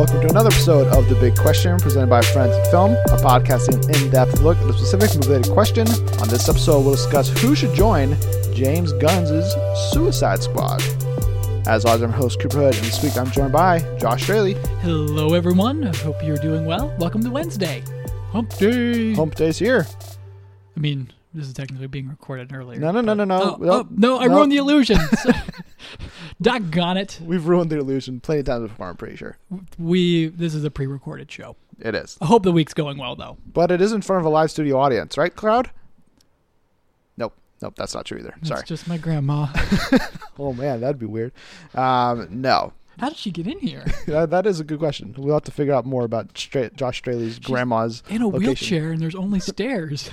welcome to another episode of The Big Question presented by Friends in Film, a podcast an in depth look at a specific movie related question. On this episode, we'll discuss who should join James Gunn's Suicide Squad. As always, I'm host Cooper Hood, and this week I'm joined by Josh Straley. Hello, everyone. I hope you're doing well. Welcome to Wednesday. Hump Day. Hump Day's here. I mean, this is technically being recorded earlier. No, no, no, no, no. Oh, no, oh, no, I no. ruined the illusion. Doggone it. We've ruined the illusion plenty of times before, I'm pretty sure. We this is a pre-recorded show. It is. I hope the week's going well though. But it is in front of a live studio audience, right, crowd? Nope. Nope, that's not true either. It's Sorry. just my grandma. Oh, man, that'd be weird. Um, no. How did she get in here? That, that is a good question. We'll have to figure out more about Stra- Josh Straley's grandma's In a location. wheelchair and there's only stairs.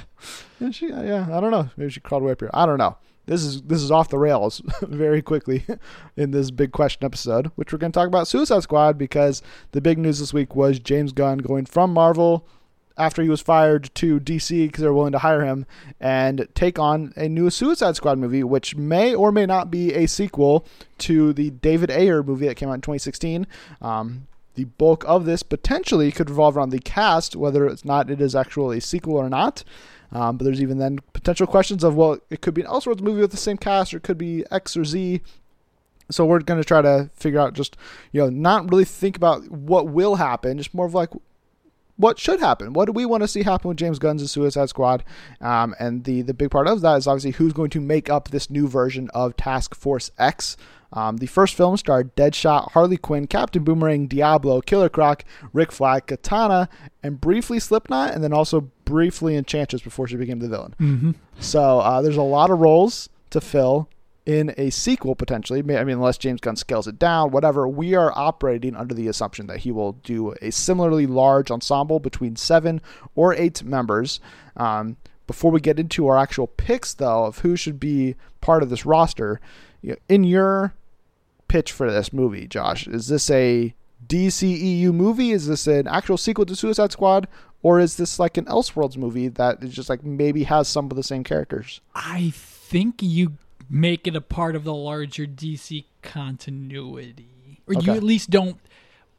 Yeah, she, yeah, I don't know. Maybe she crawled way up here. I don't know. This is this is off the rails very quickly in this big question episode, which we're going to talk about Suicide Squad because the big news this week was James Gunn going from Marvel after he was fired to DC because they're willing to hire him and take on a new Suicide Squad movie, which may or may not be a sequel to the David Ayer movie that came out in 2016. Um, the bulk of this potentially could revolve around the cast, whether it's not it is actually a sequel or not. Um, but there's even then potential questions of well, it could be an Elseworlds movie with the same cast, or it could be X or Z. So we're going to try to figure out just you know not really think about what will happen, just more of like what should happen. What do we want to see happen with James Gunn's Suicide Squad? Um, and the the big part of that is obviously who's going to make up this new version of Task Force X. Um, the first film starred Deadshot, Harley Quinn, Captain Boomerang, Diablo, Killer Croc, Rick Flag, Katana, and briefly Slipknot, and then also briefly Enchantress before she became the villain. Mm-hmm. So uh, there's a lot of roles to fill in a sequel potentially. I mean, unless James Gunn scales it down, whatever. We are operating under the assumption that he will do a similarly large ensemble between seven or eight members. Um, before we get into our actual picks, though, of who should be part of this roster, in your pitch for this movie, Josh, is this a DCEU movie? Is this an actual sequel to Suicide Squad? Or is this like an Elseworlds movie that is just like maybe has some of the same characters? I think you make it a part of the larger DC continuity. Or you at least don't,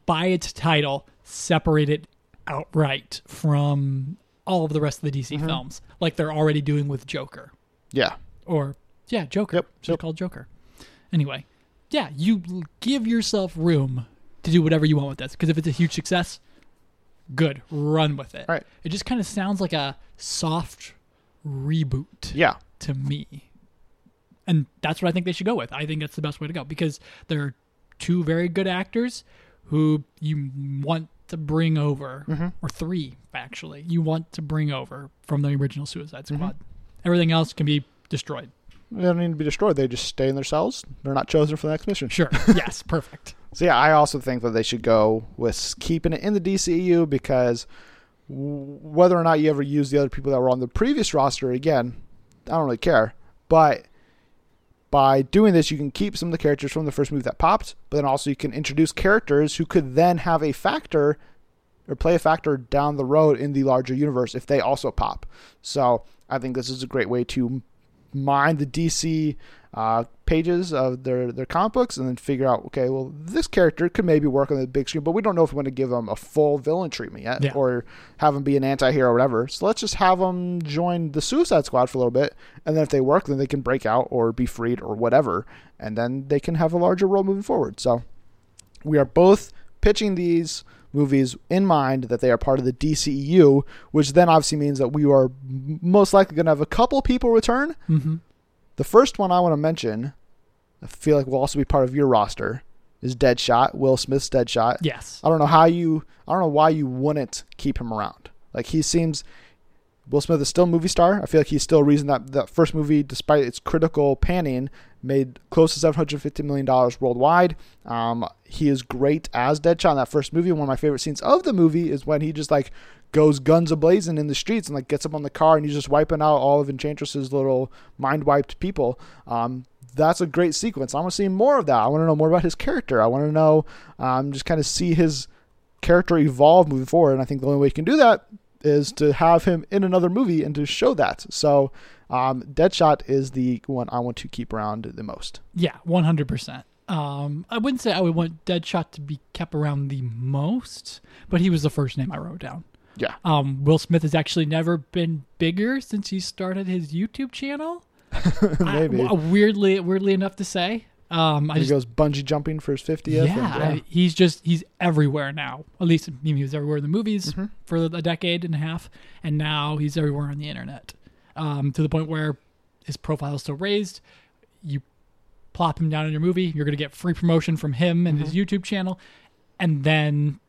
by its title, separate it outright from all of the rest of the DC Mm-hmm. films, like they're already doing with Joker. Yeah. Or, yeah, Joker. Yep, Should yep. called Joker. Anyway, yeah, you give yourself room to do whatever you want with this. Because if it's a huge success, good. Run with it. Right. It just kind of sounds like a soft reboot Yeah. to me. And that's what I think they should go with. I think that's the best way to go because they're two very good actors who you want to bring over, Mm-hmm. or three actually, you want to bring over from the original Suicide Mm-hmm. Squad. Everything else can be destroyed. They don't need to be destroyed. They just stay in their cells. They're not chosen for the next mission. Sure. yes. Perfect. So yeah, I also think that they should go with keeping it in the DCEU because whether or not you ever use the other people that were on the previous roster again, I don't really care. But by doing this, you can keep some of the characters from the first move that popped, but then also you can introduce characters who could then have a factor or play a factor down the road in the larger universe if they also pop. So I think this is a great way to mine the DC uh, pages of their their comic books and then figure out okay well this character could maybe work on the big screen but we don't know if we want to give them a full villain treatment yet Yeah. or have them be an anti-hero or whatever so let's just have them join the suicide squad for a little bit and then if they work then they can break out or be freed or whatever and then they can have a larger role moving forward so we are both pitching these movies in mind that they are part of the DCEU, which then obviously means that we are most likely going to have a couple people return. Mm-hmm. The first one I want to mention, I feel like will also be part of your roster, is Deadshot, Will Smith's Deadshot. Yes. I don't know how you, I don't know why you wouldn't keep him around. Like he seems, Will Smith is still a movie star. I feel like he's still a reason that that first movie, despite its critical panning, made close to seven hundred fifty million dollars worldwide. Um, he is great as Deadshot in that first movie. One of my favorite scenes of the movie is when he just like goes guns a blazing in the streets and like gets up on the car and he's just wiping out all of Enchantress's little mind wiped people. Um, that's a great sequence. I want to see more of that. I want to know more about his character. I want to know, um, just kind of see his character evolve moving forward. And I think the only way you can do that is to have him in another movie and to show that. So, um, Deadshot is the one I want to keep around the most. Yeah. One hundred percent. Um, I wouldn't say I would want Deadshot to be kept around the most, but he was the first name I wrote down. Yeah. Um, Will Smith has actually never been bigger since he started his YouTube channel. Maybe. I, weirdly, weirdly enough to say. Um, I he just goes bungee jumping for his 50th. yeah, and, I- he's just he's everywhere now. At least I mean, he was everywhere in the movies Mm-hmm. for a decade and a half, and now he's everywhere on the internet. Um, to the point where his profile is still raised. You plop him down in your movie, you're gonna get free promotion from him and his Mm-hmm. YouTube channel, and then,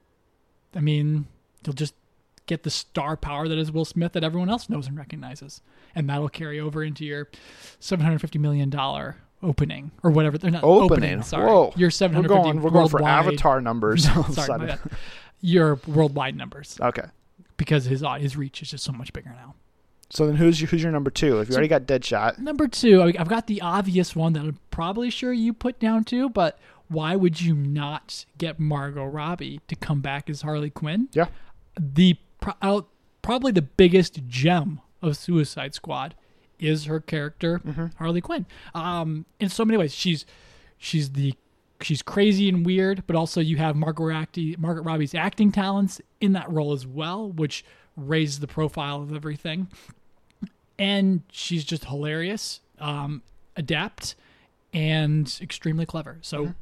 I mean, you'll just get the star power that is Will Smith that everyone else knows and recognizes, and that'll carry over into your seven hundred fifty million dollar opening or whatever. They're not Opening. opening. sorry, Whoa. your seven We're going, we're going for Avatar numbers. a Sorry, my bad. Your worldwide numbers Okay. because his uh, his reach is just so much bigger now. So then who's your, who's your number two? If you So- already got Deadshot, Number two, I- I've got the obvious one that I'm probably sure you put down too, but why would you not get Margot Robbie to come back as Harley Quinn? yeah. The pro- out, probably the biggest gem of Suicide Squad is her character Harley Quinn. Um, in so many ways, she's she's the she's crazy and weird, but also you have Margot, Acti- Margaret Robbie's acting talents in that role as well, which raised the profile of everything and she's just hilarious, um, adept, and extremely clever. So,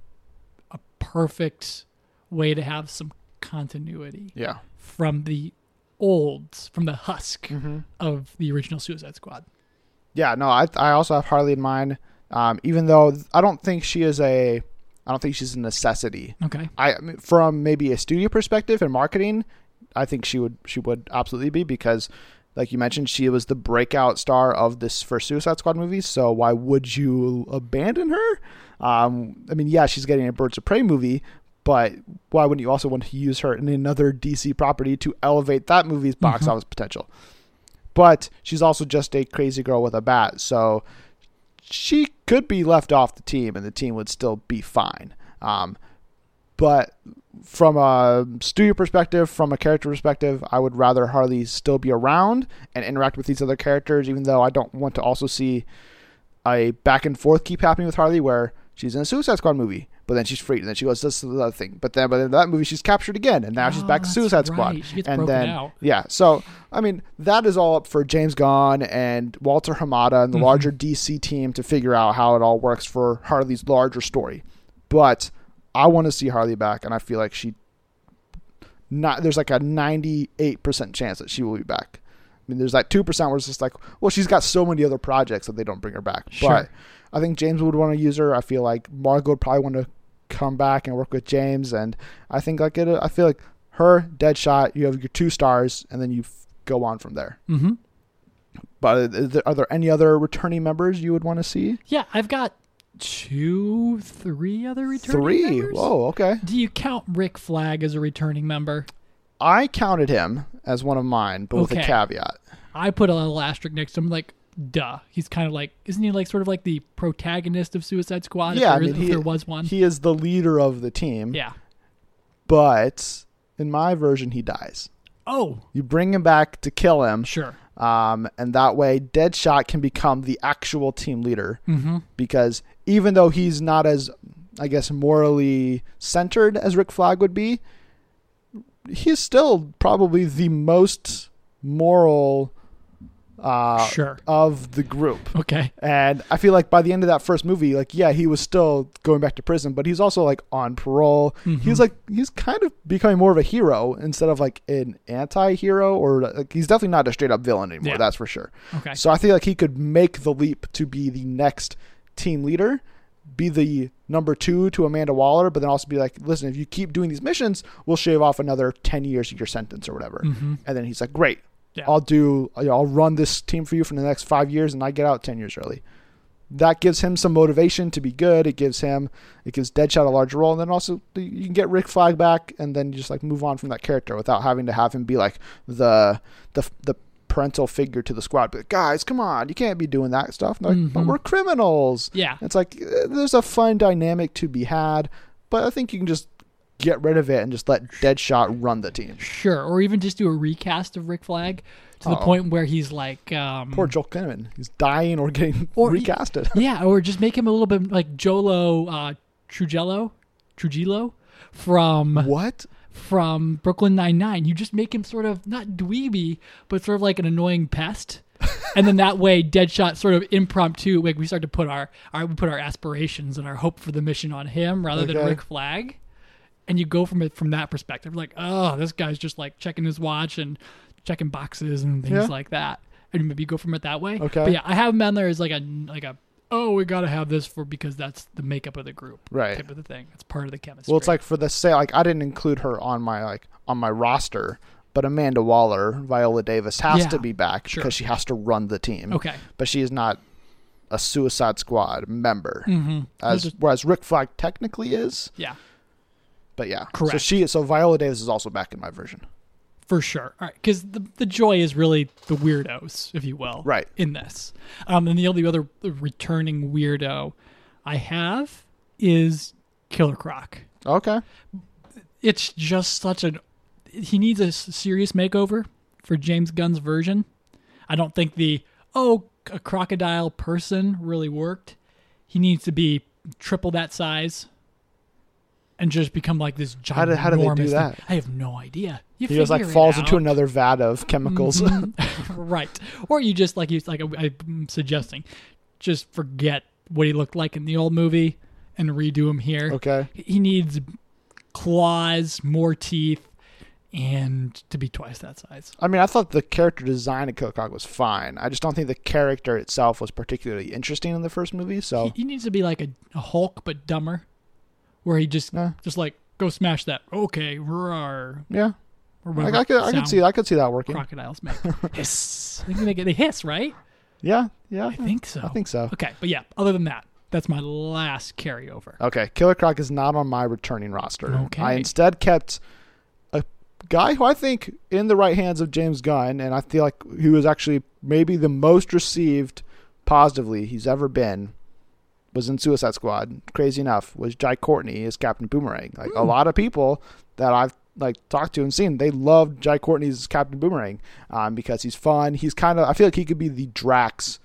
a perfect way to have some continuity Yeah. from the olds, from the husk of the original Suicide Squad. Yeah, no, I I also have Harley in mind. Um, even though I don't think she is a, I don't think she's a necessity. Okay. I I from maybe a studio perspective and marketing, I think she would she would absolutely be because, like you mentioned, she was the breakout star of this first Suicide Squad movie. So why would you abandon her? Um, I mean, yeah, she's getting a Birds of Prey movie, but why wouldn't you also want to use her in another DC property to elevate that movie's box Mhm. office potential? But she's also just a crazy girl with a bat, so she could be left off the team and the team would still be fine. Um, but from a studio perspective, from a character perspective, I would rather Harley still be around and interact with these other characters, even though I don't want to also see a back and forth keep happening with Harley where she's in a Suicide Squad movie, but then she's freed, and then she goes, this is the other thing. But then, but in that movie, she's captured again, and now she's Oh, back to that's Suicide Squad. right. She gets and then, out. yeah, so I mean, that is all up for James Gunn and Walter Hamada and the Mhm. larger DC team to figure out how it all works for Harley's larger story. But I want to see Harley back, and I feel like she not there's like a 98% chance that she will be back. I mean, there's like 2% where it's just like, well, she's got so many other projects that they don't bring her back. Sure. But I think James would want to use her. I feel like Margot would probably want to come back and work with James. And I think like it, I feel like her, Deadshot, you have your two stars, and then you f- go on from there. Mm-hmm. But there, are there any other returning members you would want to see? Yeah, I've got two, three other returning Three. members. Whoa, okay. Do you count Rick Flag as a returning member? I counted him as one of mine, but with a caveat. I put a little asterisk next to him, like, duh. He's kind of like, isn't he like sort of like the protagonist of Suicide Squad? if Yeah, I mean, if he- there was one. He is the leader of the team, yeah. but in my version, he dies. Oh, You bring him back to kill him, sure. um, and that way Deadshot can become the actual team leader. Mm-hmm. Because even though he's not as, I guess, morally centered as Rick Flag would be, he's still probably the most moral uh, Sure. of the group. Okay. And I feel like by the end of that first movie, like yeah, he was still going back to prison, but he's also like on parole. Mhm. He's like he's kind of becoming more of a hero instead of like an anti-hero or like he's definitely not a straight up villain anymore. Yeah. That's for sure. Okay. So I feel like he could make the leap to be the next team leader, be the number two to Amanda Waller, but then also be like, listen, if you keep doing these missions, we'll shave off another ten years of your sentence or whatever. Mm-hmm. And then he's like, great, Yeah. I'll do, I'll run this team for you for the next five years, and I get out ten years early. That gives him some motivation to be good. It gives him, it gives Deadshot a larger role, and then also you can get Rick Flag back, and then just like move on from that character without having to have him be like the the the parental figure to the squad. But guys, come on, you can't be doing that stuff. Like, but Mhm. we're criminals. Yeah. It's like eh, there's a fun dynamic to be had, but I think you can just get rid of it and just let Deadshot run the team. Sure. Or even just do a recast of Rick Flag to the Uh-oh. point where he's like, um, Poor Joel Kinnaman. He's dying or getting Or- recasted. yeah, or just make him a little bit like Jolo uh, Trujillo, Trujillo from What? from Brooklyn Nine Nine. You just make him sort of not dweeby, but sort of like an annoying pest. and then that way, Deadshot sort of impromptu, like we start to put our, our we put our aspirations and our hope for the mission on him rather than Rick Flag. And you go from it from that perspective, like, oh, this guy's just like checking his watch and checking boxes and things Yeah. like that. And maybe you go from it that way. Okay. But yeah, I have him on there as like a like a oh, we got to have this for because that's the makeup of the group, Right. Type of the thing. It's part of the chemistry. Well, it's like for the say, like I didn't include her on my like on my roster, but Amanda Waller, Viola Davis has Yeah, to be back sure. because she has to run the team. okay. but she is not a Suicide Squad member, Mm-hmm. as whereas Rick Flag technically is. yeah. But yeah, correct. So she, so Viola Davis is also back in my version. For sure. All right. Because the, the joy is really the weirdos, if you will. Right. In this. Um, and the only other returning weirdo I have is Killer Croc. Okay. It's just such an. He needs a serious makeover for James Gunn's version. I don't think the, oh, a crocodile person really worked. He needs to be triple that size. And just become like this giant. How did- how do they do that? I have no idea. You He just like falls into another vat of chemicals. Mhm. right. Or you just like you like I'm suggesting, just forget what he looked like in the old movie and redo him here. okay. He needs claws, more teeth, and to be twice that size. I mean, I thought the character design of Killer Croc was fine. I just don't think the character itself was particularly interesting in the first movie. So He, he needs to be like a, a Hulk but dumber, where he just Yeah. just like go smash that. Okay, roar. yeah, Or I, I could I could see I could see that working. crocodiles make. hiss. I think they, hiss, right? Yeah, yeah, I think so. I think so. Okay, but yeah. Other than that, that's my last carryover. Okay, Killer Croc is not on my returning roster. Okay. I instead kept a guy who I think in the right hands of James Gunn, and I feel like who is actually maybe the most received positively he's ever been, was in Suicide Squad. Crazy enough, was Jai Courtney as Captain Boomerang. Like a Hmm. lot of people that I've like talked to and seen, they loved Jai Courtney's Captain Boomerang um, because he's fun. He's kind of I feel like he could be the Drax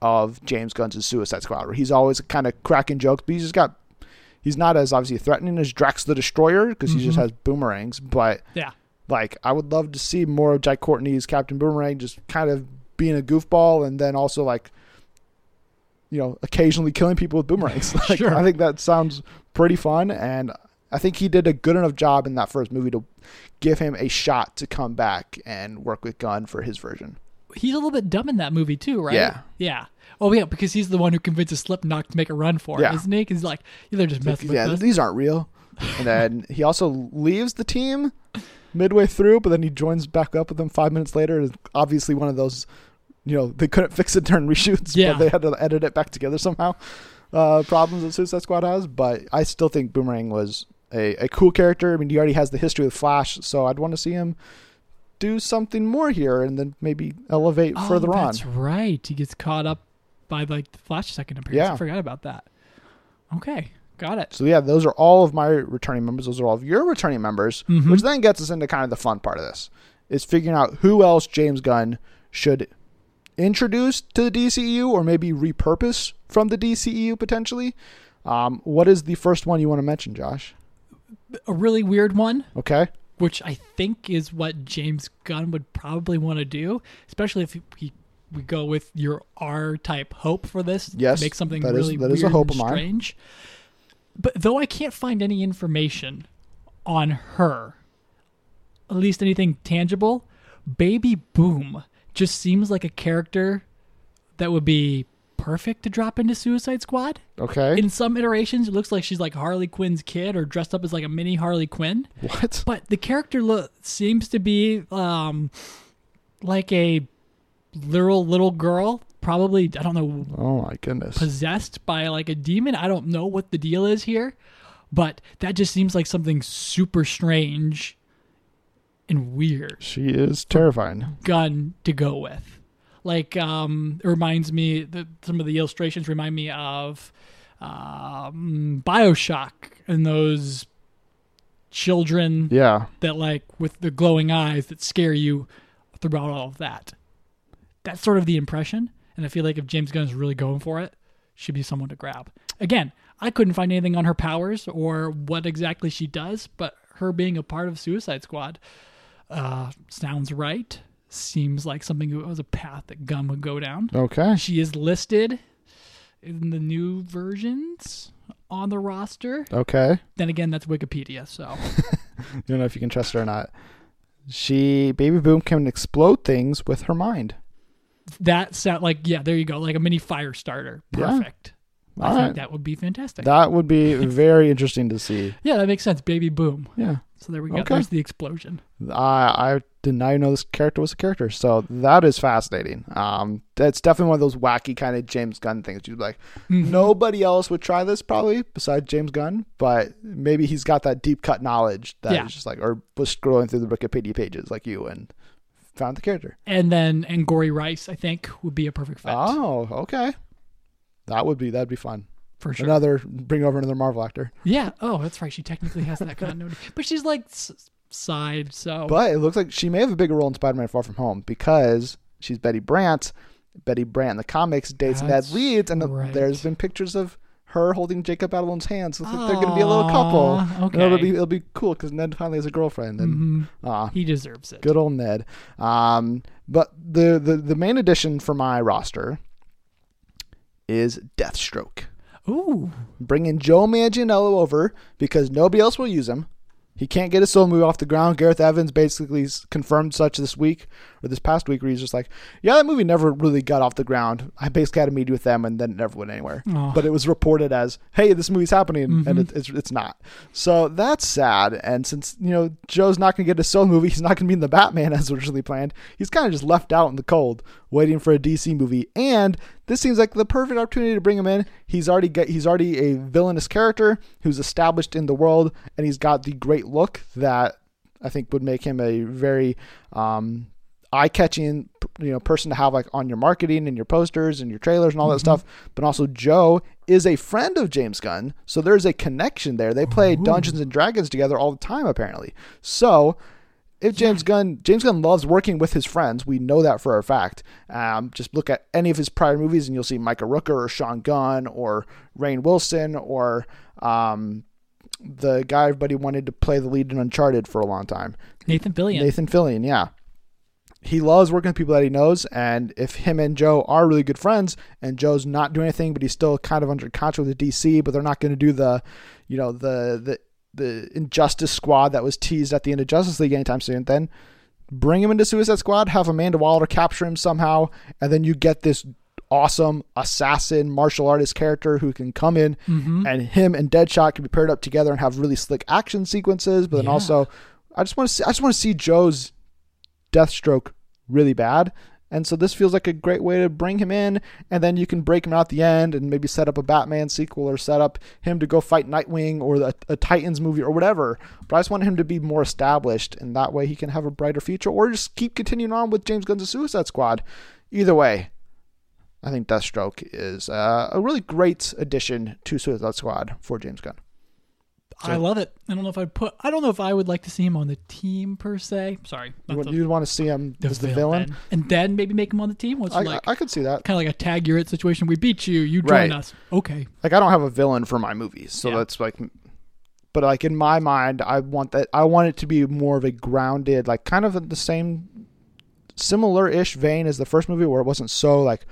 of James Gunn's Suicide Squad, where he's always kind of cracking jokes, but he's just got he's not as obviously threatening as Drax the Destroyer because he just Mhm. has boomerangs. But Yeah. like, I would love to see more of Jai Courtney's Captain Boomerang, just kind of being a goofball, and then also like, you know, occasionally killing people with boomerangs. like, Sure. I think that sounds pretty fun, and I think he did a good enough job in that first movie to give him a shot to come back and work with Gunn for his version. He's a little bit dumb in that movie too, right? Yeah. Yeah. Oh yeah, because he's the one who convinces Slipknot to make a run for it, Yeah. isn't he? he's like, yeah, they're just messing yeah, with us. these aren't real. And then he also leaves the team midway through, but then he joins back up with them five minutes later. It's obviously one of those, you know, they couldn't fix it during reshoots, Yeah. but they had to edit it back together somehow. Uh, problems that Suicide Squad has, but I still think Boomerang was a, a cool character. I mean, he already has the history with Flash, so I'd want to see him do something more here and then maybe elevate oh, further on. That's right. He gets caught up by like the Flash second appearance. Yeah. I forgot about that. Okay, got it. So yeah, those are all of my returning members. Those are all of your returning members, Mhm. which then gets us into kind of the fun part of this. Is figuring out who else James Gunn should introduce to the DCEU or maybe repurpose from the DCEU potentially. Um, what is the first one you want to mention, Josh? A really weird one, Okay. which I think is what James Gunn would probably want to do, especially if he we go with your R type hope for this. Yes, make something that is- really that is a weird hope and strange. But though I can't find any information on her, at least anything tangible, Baby Boom just seems like a character that would be perfect to drop into Suicide Squad. Okay. In some iterations, it looks like she's like Harley Quinn's kid or dressed up as like a mini Harley Quinn. what? But the character lo- seems to be um, like a literal little girl, probably I don't know, Oh my goodness. possessed by like a demon. I don't know what the deal is here, but that just seems like something super strange and weird She is terrifying. Gunn to go with. Like, um, it reminds me that some of the illustrations remind me of um, Bioshock and those children Yeah. that like with the glowing eyes that scare you throughout all of that. That's sort of the impression, and I feel like if James Gunn is really going for it, she'd be someone to grab. Again, I couldn't find anything on her powers or what exactly she does, but her being a part of Suicide Squad uh, sounds right. Seems like something that was a path that Gunn would go down. Okay. She is listed in the new versions on the roster. Okay. Then again, that's Wikipedia, so You don't know if you can trust her or not. She Baby Boom can explode things with her mind. that sound like yeah, there you go, like a mini fire starter. Yeah. Perfect. I All think right. that would be fantastic. That would be very interesting to see. yeah, that makes sense. Baby boom. Yeah. So there we go. Okay. There's the explosion. I I did not even know this character was a character, so that is fascinating. Um, that's definitely one of those wacky kind of James Gunn things. You'd be like, Mhm. nobody else would try this probably besides James Gunn, but maybe he's got that deep cut knowledge that Yeah. is just like, or was scrolling through the Wikipedia pages like you and found the character. And then Angourie Rice, I think, would be a perfect fit Oh, okay. That would be that'd be fun. For sure. Another bring over another Marvel actor. Yeah. Oh, that's right. She technically has that continuity, but she's like s- side. So But it looks like she may have a bigger role in Spider-Man: Far From Home because she's Betty Brant. Betty Brant in the comics dates Ned That's Leeds, and right. there's been pictures of her holding Jacob Batalon's hands. Looks like they're going to be a little couple. And It'll be it'll be cool because Ned finally has a girlfriend, and Mhm. ah, he deserves it. good old Ned. Um, but the, the the main addition for my roster is Deathstroke. Ooh. bringing Joe Manganiello over because nobody else will use him. He can't get his solo move off the ground. Gareth Evans basically confirmed such this week or this past week, where he's just like, "Yeah, that movie never really got off the ground. I basically had a meeting with them, and then it never went anywhere." But it was reported as, "Hey, this movie's happening," and Mhm. it, it's it's not. So that's sad. And since you know Joe's not going to get a solo movie, he's not going to be in the Batman as originally planned. He's kind of just left out in the cold, waiting for a DC movie. And this seems like the perfect opportunity to bring him in. He's already got, he's already a villainous character who's established in the world, and he's got the great look that I think would make him a very um, eye-catching you know person to have like on your marketing and your posters and your trailers and all that stuff. But also Joe is a friend of James Gunn, so there's a connection there. They play Dungeons and Dragons together all the time apparently. So if James Gunn James Gunn loves working with his friends, we know that for a fact. Um, just look at any of his prior movies, and you'll see Michael Rooker or Sean Gunn or Rainn Wilson or um, the guy everybody wanted to play the lead in Uncharted for a long time, Nathan Fillion. Nathan Fillion. Yeah, he loves working with people that he knows, and if him and Joe are really good friends, and Joe's not doing anything, but he's still kind of under contract with the DC, but they're not going to do the, you know, the the the Injustice Squad that was teased at the end of Justice League anytime soon, then bring him into Suicide Squad, have Amanda Waller capture him somehow, and then you get this awesome assassin martial artist character who can come in Mhm. and him and Deadshot can be paired up together and have really slick action sequences. But then Yeah. also, I just want to see, I just want to see Joe's Deathstroke really bad. And so this feels like a great way to bring him in, and then you can break him out at the end, and maybe set up a Batman sequel, or set up him to go fight Nightwing, or the, a Titans movie, or whatever. But I just want him to be more established, and that way he can have a brighter future, or just keep continuing on with James Gunn's Suicide Squad. Either way, I think Deathstroke is uh, a really great addition to Suicide Squad for James Gunn. I love it. I don't know if I'd put. I don't know if I would like to see him on the team per se. Sorry, you would, the, You'd want to see him the as the villain. and then maybe make him on the team. What's I, like I could see that. kind of like a tag you're it situation. We beat you. You join Right. us. Okay. Like I don't have a villain for my movies, so Yeah. that's like. But like in my mind, I want that. I want it to be more of a grounded, like kind of the same, similar-ish vein as the first movie, where it wasn't so like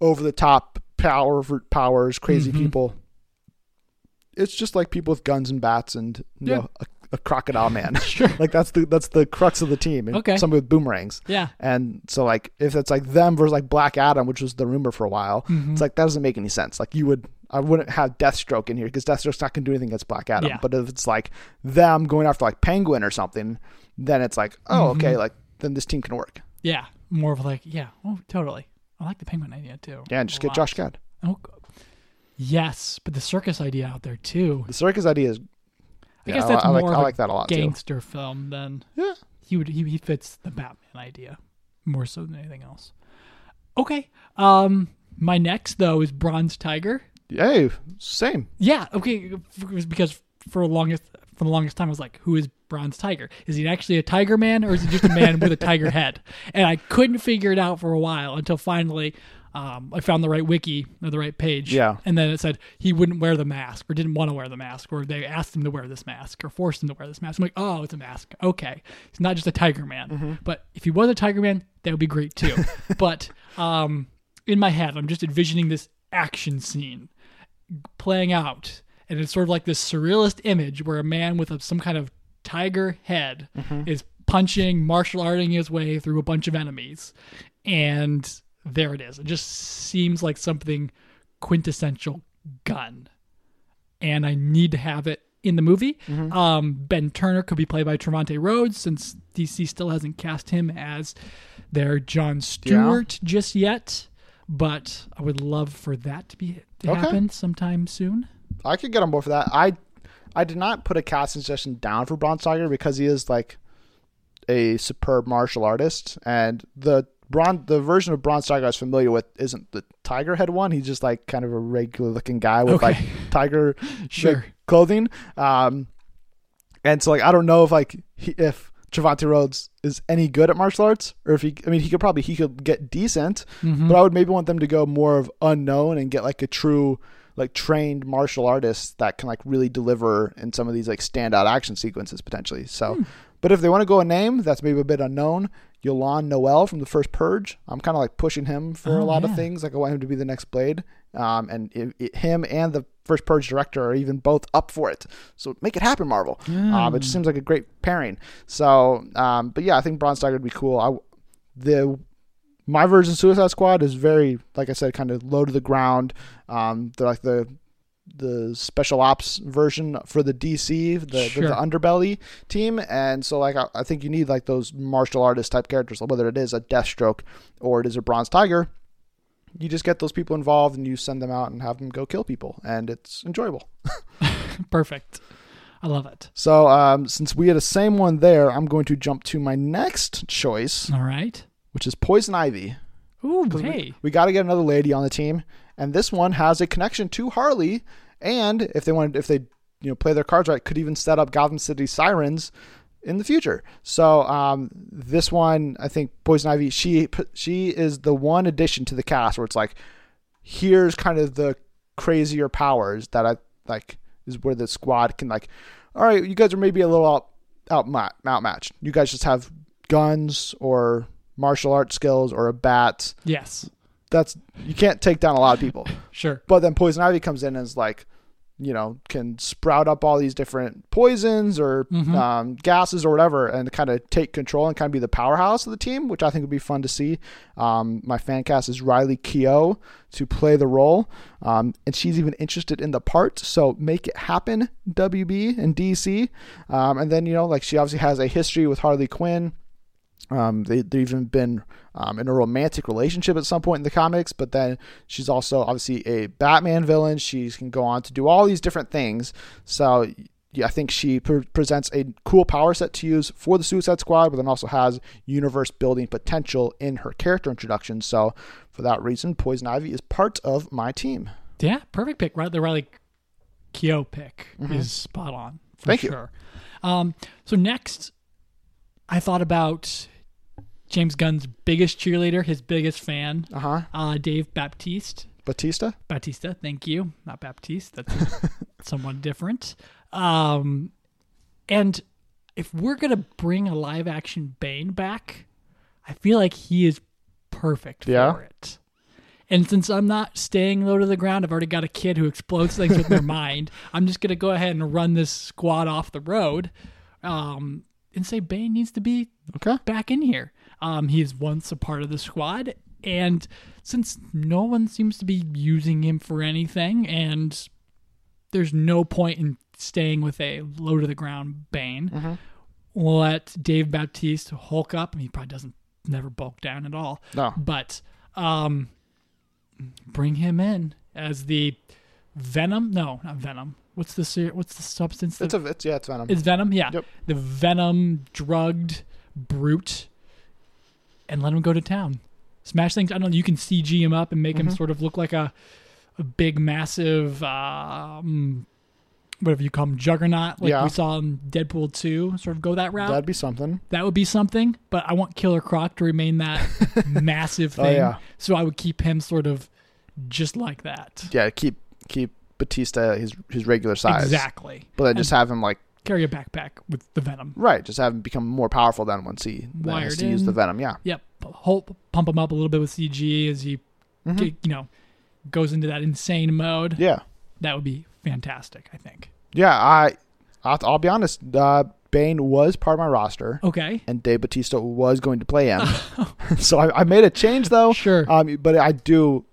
over the top power powers, crazy Mhm. people. It's just like people with guns and bats and you Yeah. know a, a crocodile man. Sure. like that's the that's the crux of the team. And Okay. Somebody with boomerangs. Yeah. And so like if it's like them versus like Black Adam, which was the rumor for a while, Mhm. it's like that doesn't make any sense. Like you would I wouldn't have Deathstroke in here because Deathstroke's not gonna do anything against Black Adam. Yeah. But if it's like them going after like Penguin or something, then it's like, oh, okay, Mhm. like then this team can work. Yeah. More of like yeah. Oh, totally. I like the penguin idea too. Yeah, and just A get lot. Josh Gad. Oh, yes, but the circus idea out there too. The circus idea is I yeah, guess that's I, like more I of like that a lot too. gangster film than Yeah. he would. He, he fits the Batman idea more so than anything else. Okay. Um, my next though is Bronze Tiger. Hey, same. Yeah. Okay. It was because for the longest for the longest time I was like, who is Bronze Tiger? Is he actually a tiger man or is he just a man with a tiger head? And I couldn't figure it out for a while until finally Um, I found the right wiki or the right page. Yeah. And then it said he wouldn't wear the mask or didn't want to wear the mask or they asked him to wear this mask or forced him to wear this mask. I'm like, oh, it's a mask. Okay. He's not just a Tiger Man. Mm-hmm. But if he was a Tiger Man, that would be great too. but um, in my head, I'm just envisioning this action scene playing out. And it's sort of like this surrealist image where a man with a, some kind of tiger head is punching, martial arting his way through a bunch of enemies. And there it is. It just seems like something quintessential Gunn. And I need to have it in the movie. Um, ben Turner could be played by Trevante Rhodes since DC still hasn't cast him as their John Stewart just yet. But I would love for that to be to Okay. happen sometime soon. I could get on board for that. I I did not put a casting suggestion down for Bron Tiger because he is like a superb martial artist, and the Bron the version of Bron Tiger I was familiar with isn't the tiger head one. He's just like kind of a regular looking guy with Okay. like tiger Sure. clothing. Um, and so like I don't know if like he, if Trevante Rhodes is any good at martial arts, or if he, I mean, he could probably he could get decent, Mm-hmm. but I would maybe want them to go more of unknown and get like a true like trained martial artist that can like really deliver in some of these like standout action sequences potentially. So, Hmm. But if they want to go a name that's maybe a bit unknown, Y'lan Noel from the first Purge, I'm kind of like pushing him for a Oh, lot yeah. of things. Like I want him to be the next Blade, um, and it, it, him and the first Purge director are even both up for it. So make it happen, Marvel. Um, it just seems like a great pairing. So, um, but yeah, I think Bron would be cool. I the my version of Suicide Squad is very, like I said, kind of low to the ground. Um, they're like the the special ops version for the DC, the, Sure. the, the underbelly team, and so like I, I think you need like those martial artist type characters, whether it is a Deathstroke or it is a Bronze Tiger. You just get those people involved and you send them out and have them go kill people, and it's enjoyable. Perfect. I love it. So um, since we had the same one there, I'm going to jump to my next choice, All right. which is Poison Ivy. Ooh, 'Cause we- hey. we, got to get another lady on the team, and this one has a connection to Harley. And if they wanted, if they you know play their cards right, could even set up Gotham City Sirens in the future. So um, this one, I think Poison Ivy, she she is the one addition to the cast where it's like, here's kind of the crazier powers that I like is where the squad can like, all right, you guys are maybe a little out out outmatched. You guys just have guns or martial arts skills or a bat Yes. That's you can't take down a lot of people. Sure. But then poison ivy comes in and is like, you know, can sprout up all these different poisons or Mhm. um, gases or whatever, and kind of take control and kind of be the powerhouse of the team, which I think would be fun to see. Um, my fan cast is Riley Keough to play the role, um, and she's even interested in the part. So make it happen, WB and DC. Um, and then you know, like she obviously has a history with Harley Quinn. Um, they, they've even been um, in a romantic relationship at some point in the comics, but then she's also obviously a Batman villain. She can go on to do all these different things. So yeah, I think she pre- presents a cool power set to use for the Suicide Squad, but then also has universe building potential in her character introduction. So for that reason, Poison Ivy is part of my team. Yeah, perfect pick. Right, the Riley Keough pick is spot on. For Mm-hmm. Thank you. sure. Um, so next, I thought about James Gunn's biggest cheerleader, his biggest fan, Uh huh. uh, Dave Baptiste. Batista. Batista, thank you. Not Baptiste. That's somewhat different. Um, and if we're gonna bring a live action Bane back, I feel like he is perfect Yeah. for it. And since I'm not staying low to the ground, I've already got a kid who explodes things with their mind. I'm just gonna go ahead and run this squad off the road, um, and say Bane needs to be Okay. back in here. Um, he is once a part of the squad, and since no one seems to be using him for anything, and there's no point in staying with a low to the ground Bane, let Dave Baptiste hulk up. He probably doesn't never bulk down at all, No. but um, bring him in as the Venom. No, not Venom. What's the ser- what's the substance? that- It's a. It's yeah. It's Venom. it's Venom, yeah. Yep. The Venom drugged brute, and let him go to town. Smash things. I don't know. You can CG him up and make Mm-hmm. him sort of look like a, a big, massive um, whatever you call him, Juggernaut, like Yeah. we saw in Deadpool 2, sort of go that route. That'd be something. that would be something. But I want Killer Croc to remain that massive Oh, thing. yeah. So I would keep him sort of just like that. Yeah, keep keep Batista his his regular size. Exactly. But then just have him like Carry a backpack with the Venom. right, just have him become more powerful than once he then Wired has to use in. the venom. Yeah. Yep. Hope pump him up a little bit with CG as he, Mhm. get- you know, goes into that insane mode. Yeah. That would be fantastic. I think. Yeah. I I'll, I'll be honest. Uh, Bane was part of my roster, Okay. and Dave Batista was going to play him. so I, I made a change though. Sure. Um, but I do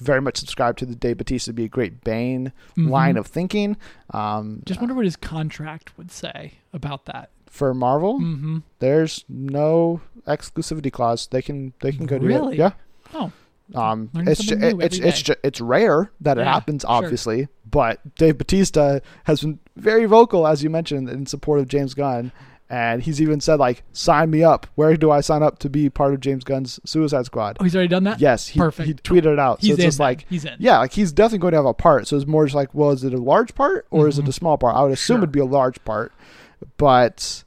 very much subscribe to the Dave Batista to be a great Bane Mhm. line of thinking. Um, Just wonder what his contract would say about that. for Marvel, Mm-hmm. there's no exclusivity clause. They can they can go do Really? it. Yeah. Oh, Um, it's ju- it's it's ju- it's rare that it Yeah, happens, sure. obviously. But Dave Batista has been very vocal, as you mentioned, in support of James Gunn, and he's even said like, "Sign me up. Where do I sign up to be part of James Gunn's Suicide Squad?" oh, he's already done that. Yes, he, Perfect. he tweeted it out. He's so it's in. just then. like, he's in. yeah, like he's definitely going to have a part. So it's more just like, well, is it a large part or is it Mhm. a small part? I would assume Sure. it'd be a large part, but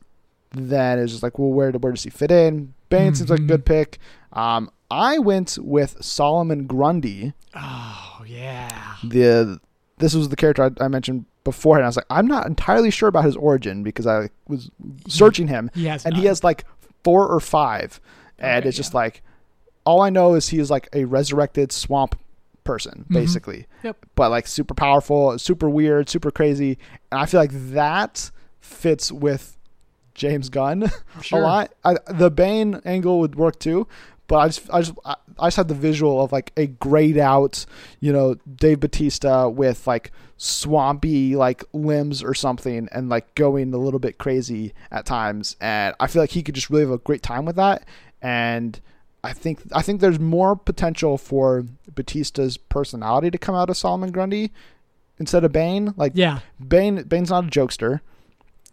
then it's just like, well, where where does he fit in? Bane seems like a good pick. Um, I went with Solomon Grundy. Oh yeah. The this was the character I, I mentioned beforehand. I was like, I'm not entirely sure about his origin because I was searching him, He and he has like four or five, and Okay, it's just yeah. like all I know is he is like a resurrected swamp person, Mhm. basically. Yep. But like super powerful, super weird, super crazy, and I feel like that fits with James Gunn Sure. a lot. I, the Bane angle would work too, but I just I just I just had the visual of like a grayed out, you know, Dave Batista with like swampy like limbs or something and like going a little bit crazy at times and I feel like he could just really have a great time with that and I think I think there's more potential for Batista's personality to come out of Solomon Grundy instead of Bane. Like Yeah, Bane Bane's not a jokester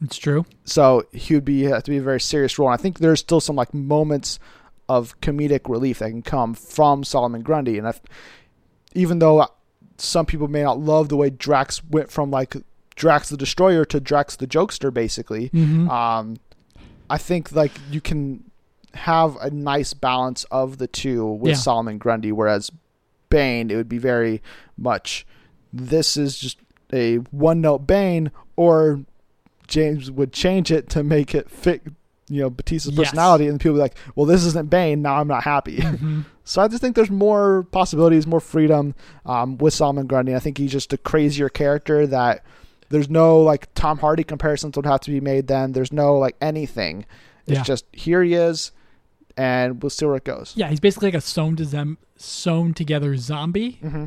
it's true. so he would be have to be a very serious role. And I think there's still some like moments of comedic relief that can come from Solomon Grundy. And even though some people may not love the way Drax went from like Drax the Destroyer to Drax the Jokester, basically, Mm-hmm. um, I think like you can have a nice balance of the two with Yeah. Solomon Grundy, whereas Bane, it would be very much this is just a one note Bane, or James would change it to make it fit, you know, Batista's Yes. personality, and people be like, well, this isn't Bane, now I'm not happy. Mhm. So I just think there's more possibilities, more freedom um, with Solomon Grundy. I think he's just a crazier character that there's no like Tom Hardy comparisons would have to be made. Then there's no like anything. It's Yeah. just here he is, and we'll see where it goes. Yeah, he's basically like a sewn to them, sewn together zombie. Mm-hmm.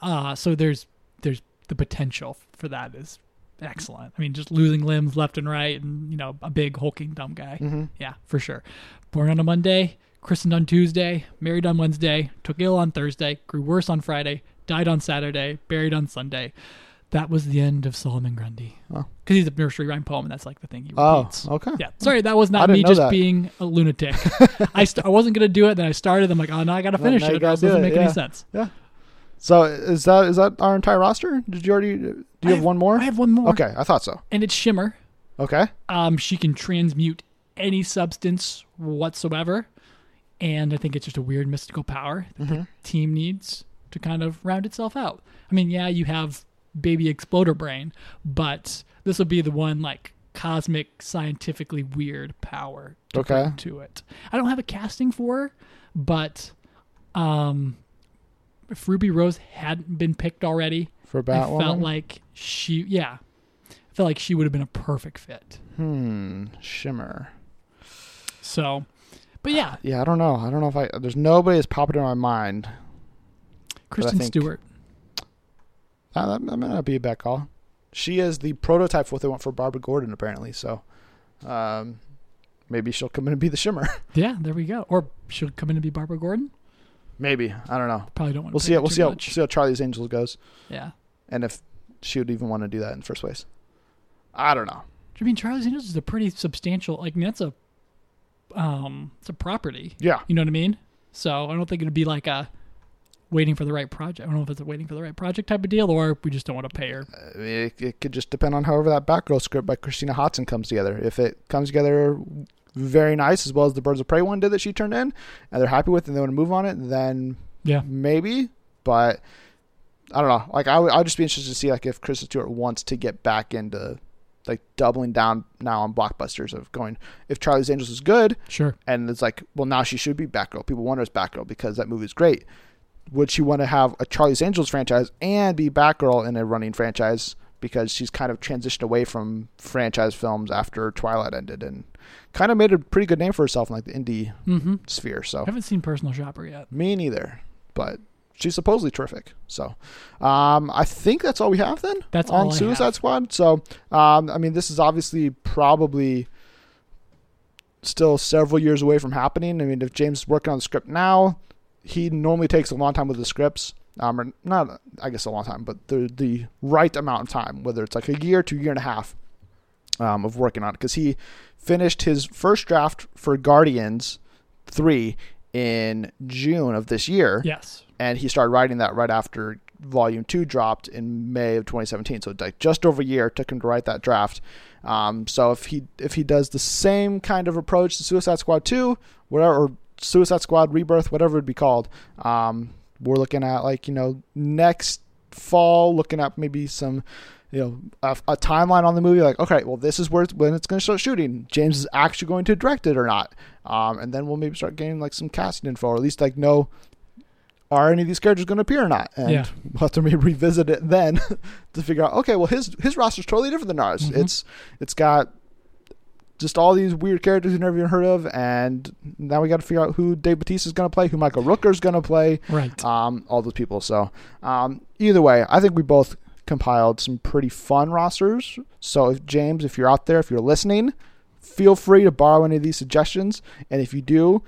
Uh so there's there's the potential for that is excellent. I mean, just losing limbs left and right, and you know, a big hulking dumb guy. Mm-hmm. Yeah, for sure. Born on a Monday, christened on Tuesday, married on Wednesday, took ill on Thursday, grew worse on Friday, died on Saturday, buried on Sunday. That was the end of Solomon Grundy. Oh. Because he's a nursery rhyme poem, and that's like the thing he repeats. Oh, repeats. okay. Yeah, sorry, that was not me just that. being a lunatic. I, st- I wasn't gonna do it, then I started. I'm like, oh no, I gotta finish now it. It gotta else do doesn't it, make yeah. any sense. So is that is that our entire roster? Did you already? Do you I have, one more? I have one more. Okay, I thought so. and it's Shimmer. Okay. Um, she can transmute any substance whatsoever, and I think it's just a weird mystical power that Mm-hmm. the team needs to kind of round itself out. I mean, yeah, you have baby exploder brain, but this will be the one like cosmic, scientifically weird power to Okay. to it. I don't have a casting for her, but um, if Ruby Rose hadn't been picked already, For I felt like she, yeah, I felt like she would have been a perfect fit. hmm. Shimmer. So, but yeah, Yeah, I don't know. I don't know if I. There's nobody that's popping in my mind. Kristen think- Stewart. Uh, that, that might not be a bad call. She is the prototype for what they want for Barbara Gordon, apparently. So, um, maybe she'll come in and be the Shimmer. Yeah, there we go. Or she'll come in and be Barbara Gordon. Maybe I don't know. Probably don't want. We'll to see. How, we'll see how much. see how Charlie's Angels goes, Yeah. and if she would even want to do that in the first place. I don't know. I mean, Charlie's Angels is a pretty substantial. Like, I mean, that's a, um, it's a property. Yeah, You know what I mean? So I don't think it'd be like a waiting for the right project. I don't know if it's a waiting for the right project type of deal, or we just don't want to pay her. I mean, it, it could just depend on however that Batgirl script by Christina Hodson comes together. If it comes together very nice, as well as the Birds of Prey one did that she turned in, and they're happy with it and they want to move on it, then Yeah. maybe. But I don't know. Like I would, I would just be interested to see like if Kristen Stewart wants to get back into like doubling down now on blockbusters of going if Charlie's Angels is good Sure. and it's like well now she should be Batgirl. People want her as Batgirl because that movie's great. Would she want to have a Charlie's Angels franchise and be Batgirl in a running franchise because she's kind of transitioned away from franchise films after Twilight ended and kind of made a pretty good name for herself in like the indie Mm-hmm. sphere. So I haven't seen Personal Shopper yet. me neither, but she's supposedly terrific. So, um, I think that's all we have then. That's on Suicide have. Squad. So, um, I mean, this is obviously probably still several years away from happening. I mean, if James is working on the script now, he normally takes a long time with the scripts. Um, or not, I guess a long time, but the the right amount of time, whether it's like a year to a year and a half, um, of working on it, because he finished his first draft for Guardians three in June of this year Yes. and he started writing that right after volume two dropped in May of 2017. So like just over a year took him to write that draft. Um, so if he if he does the same kind of approach to Suicide Squad two, whatever, or Suicide Squad Rebirth, whatever it'd be called, um, we're looking at like you know next fall, looking at maybe some. You know, a, a timeline on the movie, like, okay, well, this is where it's, when it's going to start shooting. James is actually going to direct it or not, um, and then we'll maybe start getting like some casting info, or at least like know are any of these characters going to appear or not? And Yeah. we'll have to maybe revisit it then to figure out. Okay, well his his roster's totally different than ours. Mhm. It's it's got just all these weird characters you've never even heard of, and now we got to figure out who Dave Bautista is going to play, who Michael Rooker is going to play, Right. um, all those people. So um, either way, I think we both compiled some pretty fun rosters. So if James, if you're out there, if you're listening, feel free to borrow any of these suggestions, and if you do,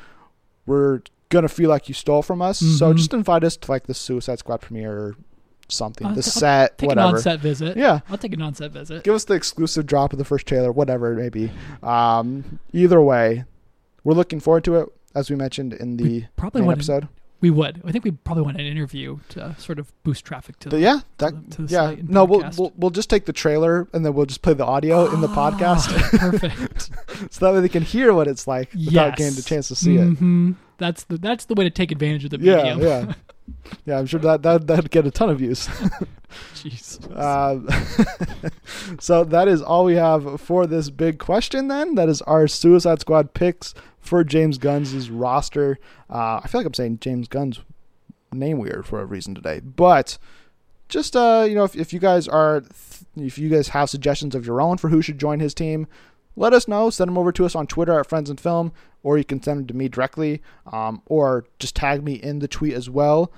we're gonna feel like you stole from us. So Mhm. just invite us to like the Suicide Squad premiere something, I'll the t- I'll set, Take whatever. an on-set visit. Yeah. I'll take a non-set visit. Give us the exclusive drop of the first trailer, whatever it may be. Um, either way, we're looking forward to it, as we mentioned in the We probably main episode. We would. I think we probably want an interview to sort of boost traffic to the yeah, that the- to the yeah. site No, we'll, we'll we'll just take the trailer and then we'll just play the audio in the Ah, podcast, Perfect. so that way they can hear what it's like without yes. getting the chance to see it. Mhm. That's the that's the way to take advantage of the medium. yeah, yeah. I'm sure that that that'd get a ton of views. Jeez. Um, so that is all we have for this big question. Then that is our Suicide Squad picks for James Gunn's roster. Uh, I feel like I'm saying James Gunn's name weird for a reason today, but just uh, you know, if, if you guys are, if you guys have suggestions of your own for who should join his team, let us know. Send them over to us on Twitter at Friends and Film, or you can send them to me directly, um, or just tag me in the tweet as well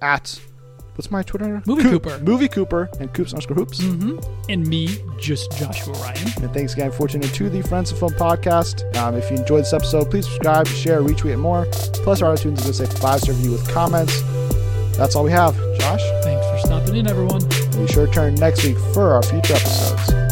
at what's my Twitter? Movie Coop- Cooper. Movie Cooper and Coops underscore Hoops. hmm And me, just Joshua Ryan. And thanks again for tuning to the Friends of Film podcast. Um, if you enjoyed this episode, please subscribe, share, retweet, and more. Plus, our iTunes is going to say five star review with comments. That's all we have. Josh, Thanks for stopping in, everyone. be sure to turn next week for our future episodes.